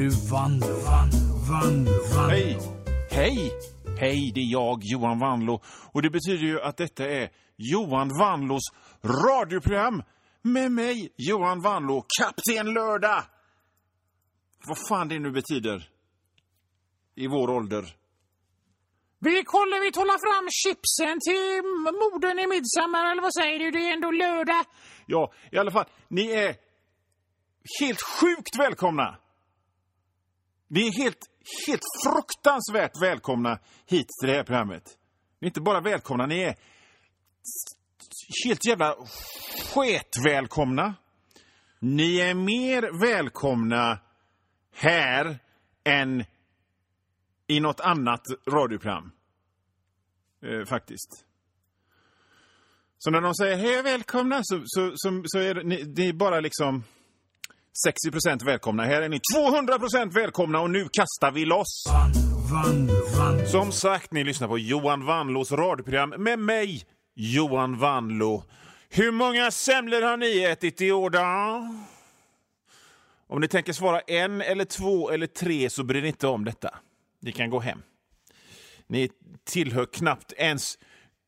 nu Vanlo, Vanlo, Vanlo, Vanlo. Hej! Hej! Hej, det är jag, Johan Vanlo. Och det betyder ju att detta är Johan Vanlos radioprogram med mig, Johan Vanlo, Kapten Lördag. Vad fan det nu betyder. I vår ålder. Vi kollar, vi hålla fram chipsen till modern i midsommar, eller vad säger du? Det är ändå lördag. Ja, i alla fall, ni är helt sjukt välkomna. Ni är helt, helt fruktansvärt välkomna hit till det här programmet. Ni är inte bara välkomna, ni är helt jävla sket-välkomna. Ni är mer välkomna här än i något annat radioprogram. Eh, faktiskt. Så när de säger hej välkomna så, så, så, så är det, ni, det är bara liksom 60% välkomna. Här är ni 200% välkomna och nu kastar vi loss. Vanlo, Vanlo. Som sagt, ni lyssnar på Johan Vanlos radioprogram med mig, Johan Vanlo. Hur många semlor har ni ätit i år då? Om ni tänker svara en eller två eller tre så bryr ni inte om detta. Ni kan gå hem. Ni tillhör knappt ens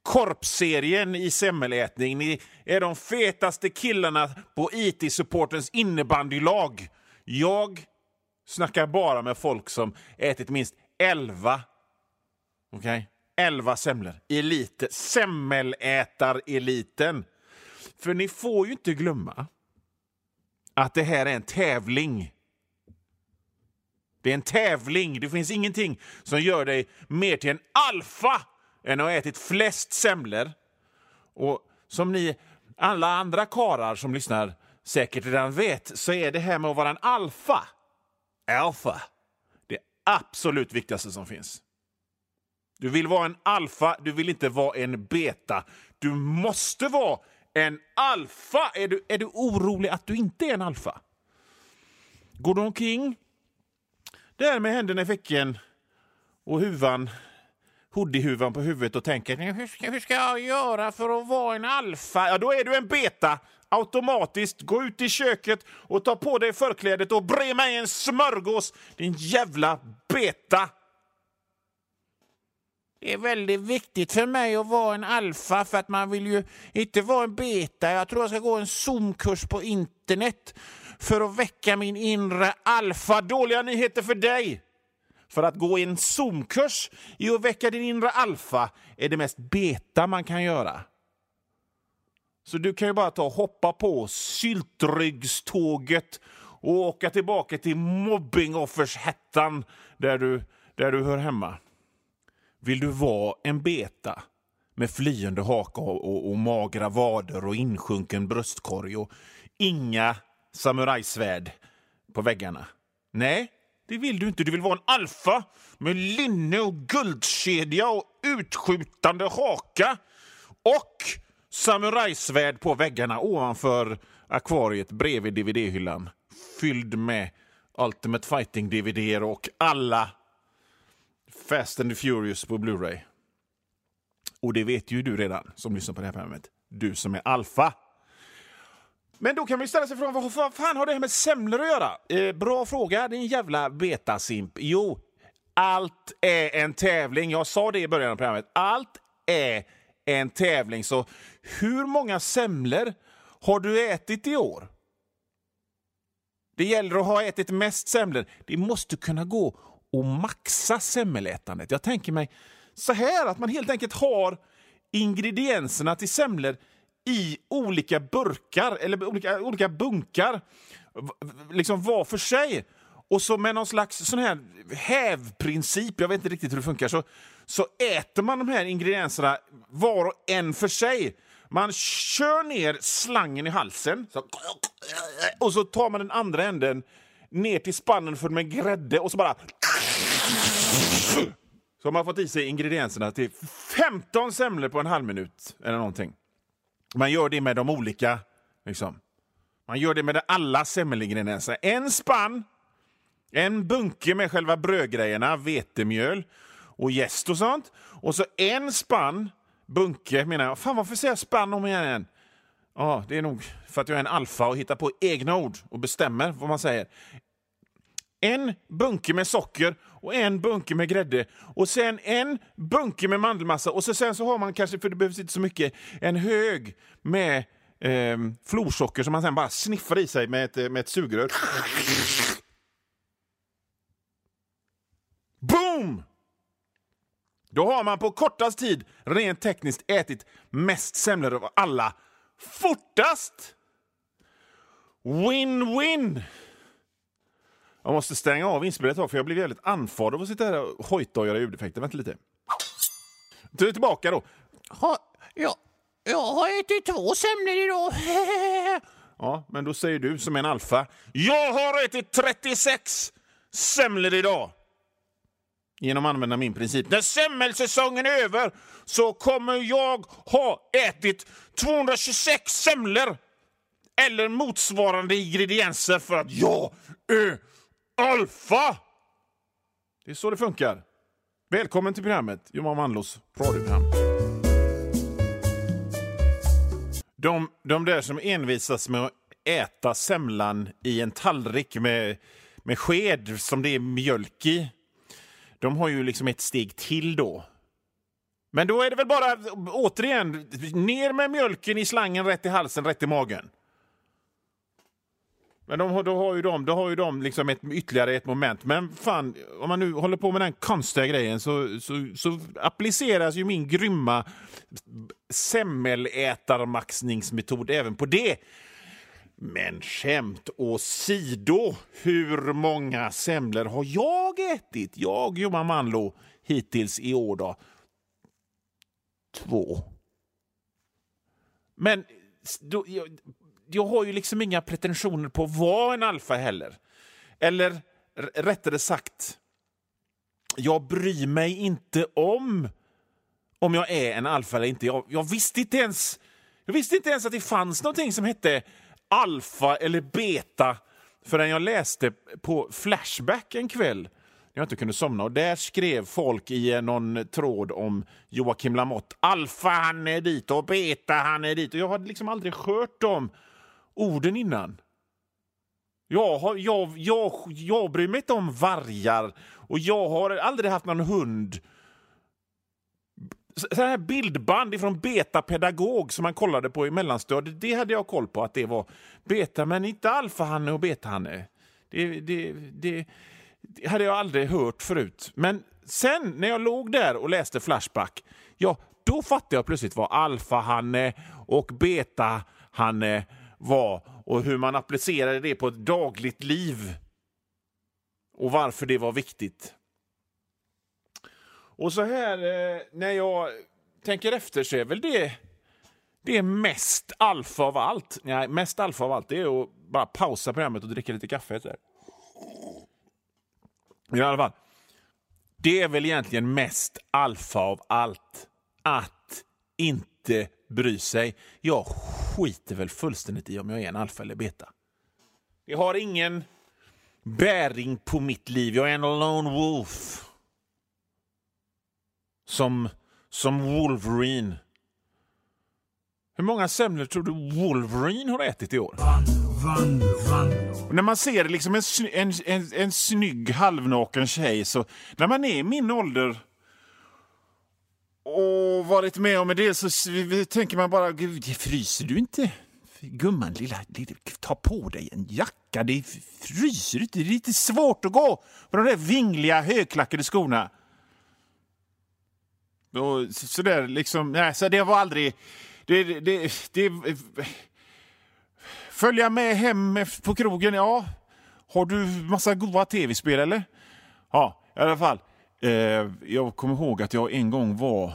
korpserien i semmelätning. Ni är de fetaste killarna på IT-supportens innebandylag. Jag snackar bara med folk som ätit minst 11 Okej? Okay? 11 semlor. Elite. Semmelätareliten. För ni får ju inte glömma att det här är en tävling. Det är en tävling. Det finns ingenting som gör dig mer till en alfa än att ha ätit flest semlor. Och som ni alla andra karar som lyssnar säkert redan vet så är det här med att vara en alfa, alfa, det absolut viktigaste som finns. Du vill vara en alfa, du vill inte vara en beta. Du måste vara en alfa! Är du, är du orolig att du inte är en alfa? Går du omkring där med händerna i fickan och huvan, hoodiehuvan på huvudet och tänker hur ska, hur ska jag göra för att vara en alfa? Ja, då är du en beta. Automatiskt gå ut i köket och ta på dig förklädet och bre mig en smörgås, din jävla beta! Det är väldigt viktigt för mig att vara en alfa för att man vill ju inte vara en beta. Jag tror jag ska gå en zoomkurs på internet för att väcka min inre alfa. Dåliga nyheter för dig! För att gå en Zoom-kurs i att väcka din inre alfa är det mest beta man kan göra. Så du kan ju bara ta och hoppa på syltryggståget och åka tillbaka till mobbingoffershettan där du, där du hör hemma. Vill du vara en beta med flyende haka och, och, och magra vader och insjunken bröstkorg och inga samurajsvärd på väggarna? Nej, det vill du inte. Du vill vara en alfa med linne och guldkedja och utskjutande haka och samurajsvärd på väggarna ovanför akvariet bredvid dvd-hyllan fylld med Ultimate Fighting-dvd och alla Fast and the Furious på Blu-ray. Och det vet ju du redan som lyssnar på det här programmet. Du som är alfa. Men då kan man ju ställa sig frågan, vad fan har det här med semlor att göra? Eh, bra fråga, din jävla betasimp. Jo, allt är en tävling. Jag sa det i början av programmet. Allt är en tävling. Så hur många semlor har du ätit i år? Det gäller att ha ätit mest semlor. Det måste kunna gå och maxa semmelätandet. Jag tänker mig så här att man helt enkelt har ingredienserna till semlor i olika burkar eller olika, olika bunkar, liksom var för sig. Och så med någon slags sån här hävprincip, jag vet inte riktigt hur det funkar, så, så äter man de här ingredienserna var och en för sig. Man kör ner slangen i halsen så, och så tar man den andra änden ner till spannen full med grädde och så bara... Så har man fått i sig ingredienserna till 15 semlor på en halv minut eller någonting. Man gör det med de olika... Liksom. Man gör det med alla semmelingredienser. En spann, en bunke med själva brödgrejerna, vetemjöl och jäst och sånt. Och så en spann, bunke menar jag. Fan, varför säger jag spann om igen? Ja, det är nog för att jag är en alfa och hittar på egna ord och bestämmer vad man säger en bunke med socker och en bunke med grädde och sen en bunke med mandelmassa och så, sen så har man kanske, för det behövs inte så mycket, en hög med eh, florsocker som man sen bara sniffar i sig med ett, eh, med ett sugrör. Boom! Då har man på kortast tid rent tekniskt ätit mest semlor av alla. Fortast! Win-win! Jag måste stänga av inspelet för jag blir väldigt andfådd av att sitta här och hojta och göra ljudeffekter. Vänta lite. Du är tillbaka då. Ha, ja, jag har ätit två semlor idag. Ja, men då säger du som en alfa. Jag har ätit 36 semlor idag! Genom att använda min princip. När semmelsäsongen är över så kommer jag ha ätit 226 semlor eller motsvarande ingredienser för att jag är alfa! Det är så det funkar. Välkommen till programmet Johan Wanlås radioprogram. De, de där som envisas med att äta semlan i en tallrik med, med sked som det är mjölk i, de har ju liksom ett steg till då. Men då är det väl bara, återigen, ner med mjölken i slangen rätt i halsen, rätt i magen. Men de, då har ju de, då har ju de liksom ett, ytterligare ett moment. Men fan, om man nu håller på med den konstiga grejen så, så, så appliceras ju min grymma semmelätarmaxningsmetod även på det. Men skämt åsido, hur många semlor har jag ätit? Jag, Johan Manlo, hittills i år då? Två. Men då, jag, jag har ju liksom inga pretensioner på att vara en alfa heller. Eller rättare sagt, jag bryr mig inte om om jag är en alfa eller inte. Jag, jag, visste inte ens, jag visste inte ens att det fanns någonting som hette alfa eller beta förrän jag läste på Flashback en kväll jag inte kunde somna. Och Där skrev folk i någon tråd om Joakim Lamotte. Alfa han är dit och beta han är dit. Och jag hade liksom aldrig hört om orden innan. Jag, har, jag, jag, jag bryr mig inte om vargar och jag har aldrig haft någon hund så här bildband från Beta-pedagog som man kollade på i mellanstadiet, det hade jag koll på att det var beta, men inte alfahanne och betahanne. Det, det, det, det hade jag aldrig hört förut. Men sen när jag låg där och läste Flashback, ja, då fattade jag plötsligt vad alfahanne och betahanne var och hur man applicerade det på ett dagligt liv och varför det var viktigt. Och så här eh, när jag tänker efter så är väl det det är mest alfa av allt. Nej, mest alfa av allt det är att bara pausa programmet och dricka lite kaffe. Så här. I alla fall. Det är väl egentligen mest alfa av allt. Att inte bry sig. Jag skiter väl fullständigt i om jag är en alfa eller beta. Det har ingen bäring på mitt liv. Jag är en lone wolf som, som Wolverine. Hur många semlor tror du Wolverine har ätit i år? Van, van. när man ser liksom en, en, en, en snygg halvnaken tjej, så när man är i min ålder och varit med om det så tänker man bara, Gud, fryser du inte? Gumman, lilla, lilla, ta på dig en jacka. Det fryser inte. Det är lite svårt att gå på de där vingliga högklackade skorna. Och sådär liksom, nej, så det var aldrig... Det, det, det, följa med hem på krogen, ja. Har du massa goda tv-spel eller? Ja, i alla fall. Eh, jag kommer ihåg att jag en gång var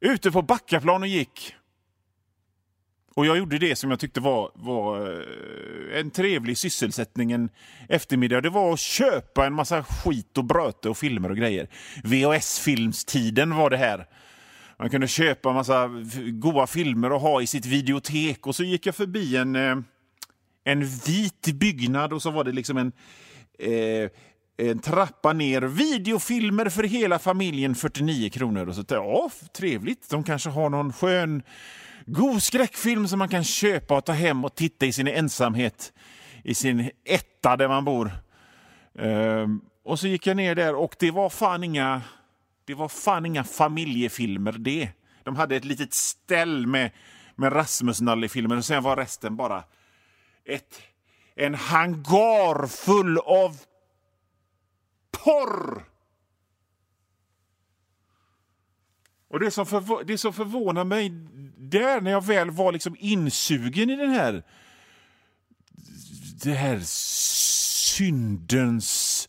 ute på Backaplan och gick. Och jag gjorde det som jag tyckte var, var eh, en trevlig sysselsättning en eftermiddag. Det var att köpa en massa skit och bröte och filmer och grejer. VHS-filmstiden var det här. Man kunde köpa en massa goda filmer och ha i sitt videotek. Och så gick jag förbi en, eh, en vit byggnad och så var det liksom en, eh, en trappa ner. Videofilmer för hela familjen, 49 kronor. Och så ja, trevligt. De kanske har någon skön god skräckfilm som man kan köpa och ta hem och titta i sin ensamhet i sin etta där man bor. Ehm, och så gick jag ner där och det var fan inga, det var fan inga familjefilmer det. De hade ett litet ställ med, med Rasmus-Nalle-filmer och sen var resten bara ett, en hangar full av porr. Och det som, förv- det som förvånar mig där, när jag väl var liksom insugen i den här det här syndens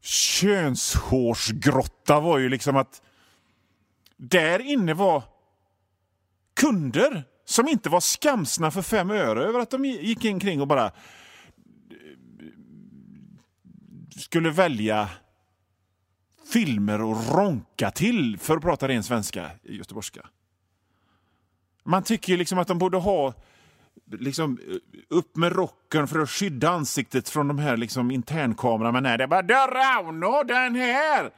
könshårsgrotta var ju liksom att där inne var kunder som inte var skamsna för fem öre över att de gick omkring och bara eh, skulle välja filmer och ronka till, för att prata ren svenska, i göteborgska. Man tycker ju liksom att de borde ha liksom, upp med rocken för att skydda ansiktet från de här liksom, internkamerorna. Men nej, det är bara Rauno, den här!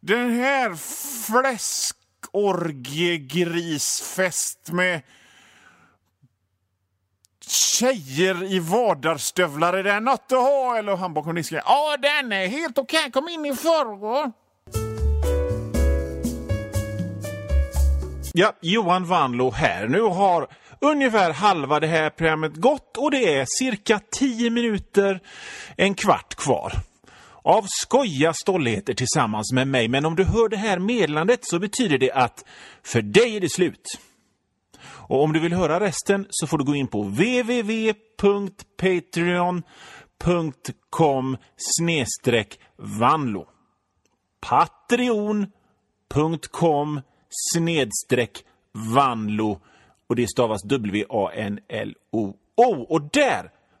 Den här fläskorgiegrisfest med tjejer i vadarstövlar. Är det något att ha? Eller han bakom disken. Ja, den är helt okej. Kom in i förrgår. Ja, Johan Vanlo här. Nu har ungefär halva det här programmet gått och det är cirka 10 minuter, en kvart kvar. Av skoja stolligheter tillsammans med mig, men om du hör det här meddelandet så betyder det att för dig är det slut. Och om du vill höra resten så får du gå in på www.patreon.com snedstreck vanlo. Patreon.com snedstreck vanlo och det stavas W-A-N-L-O-O. Och där,